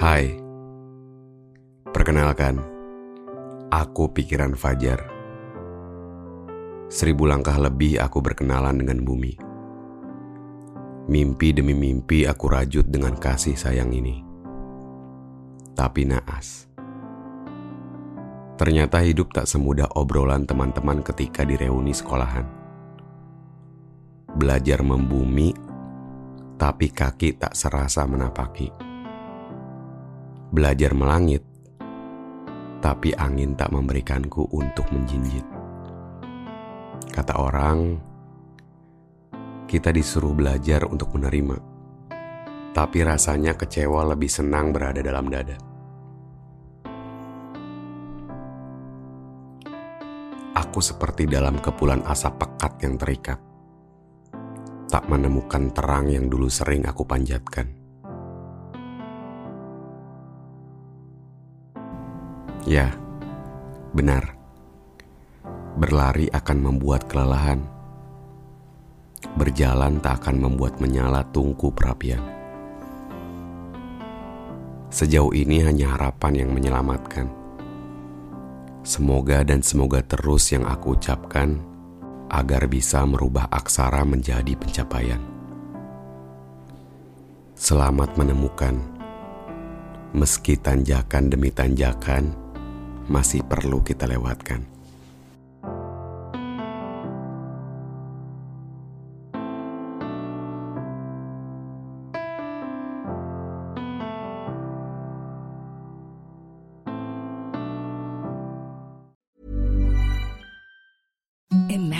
Hai, perkenalkan, aku pikiran Fajar. Seribu langkah lebih aku berkenalan dengan bumi. Mimpi demi mimpi aku rajut dengan kasih sayang ini. Tapi naas. Ternyata hidup tak semudah obrolan teman-teman ketika di reuni sekolahan. Belajar membumi, tapi kaki tak serasa menapaki belajar melangit, tapi angin tak memberikanku untuk menjinjit. Kata orang, kita disuruh belajar untuk menerima, tapi rasanya kecewa lebih senang berada dalam dada. Aku seperti dalam kepulan asap pekat yang terikat, tak menemukan terang yang dulu sering aku panjatkan. Ya, benar. Berlari akan membuat kelelahan. Berjalan tak akan membuat menyala tungku perapian. Sejauh ini hanya harapan yang menyelamatkan. Semoga dan semoga terus yang aku ucapkan agar bisa merubah aksara menjadi pencapaian. Selamat menemukan, meski tanjakan demi tanjakan masih perlu kita lewatkan. Imagine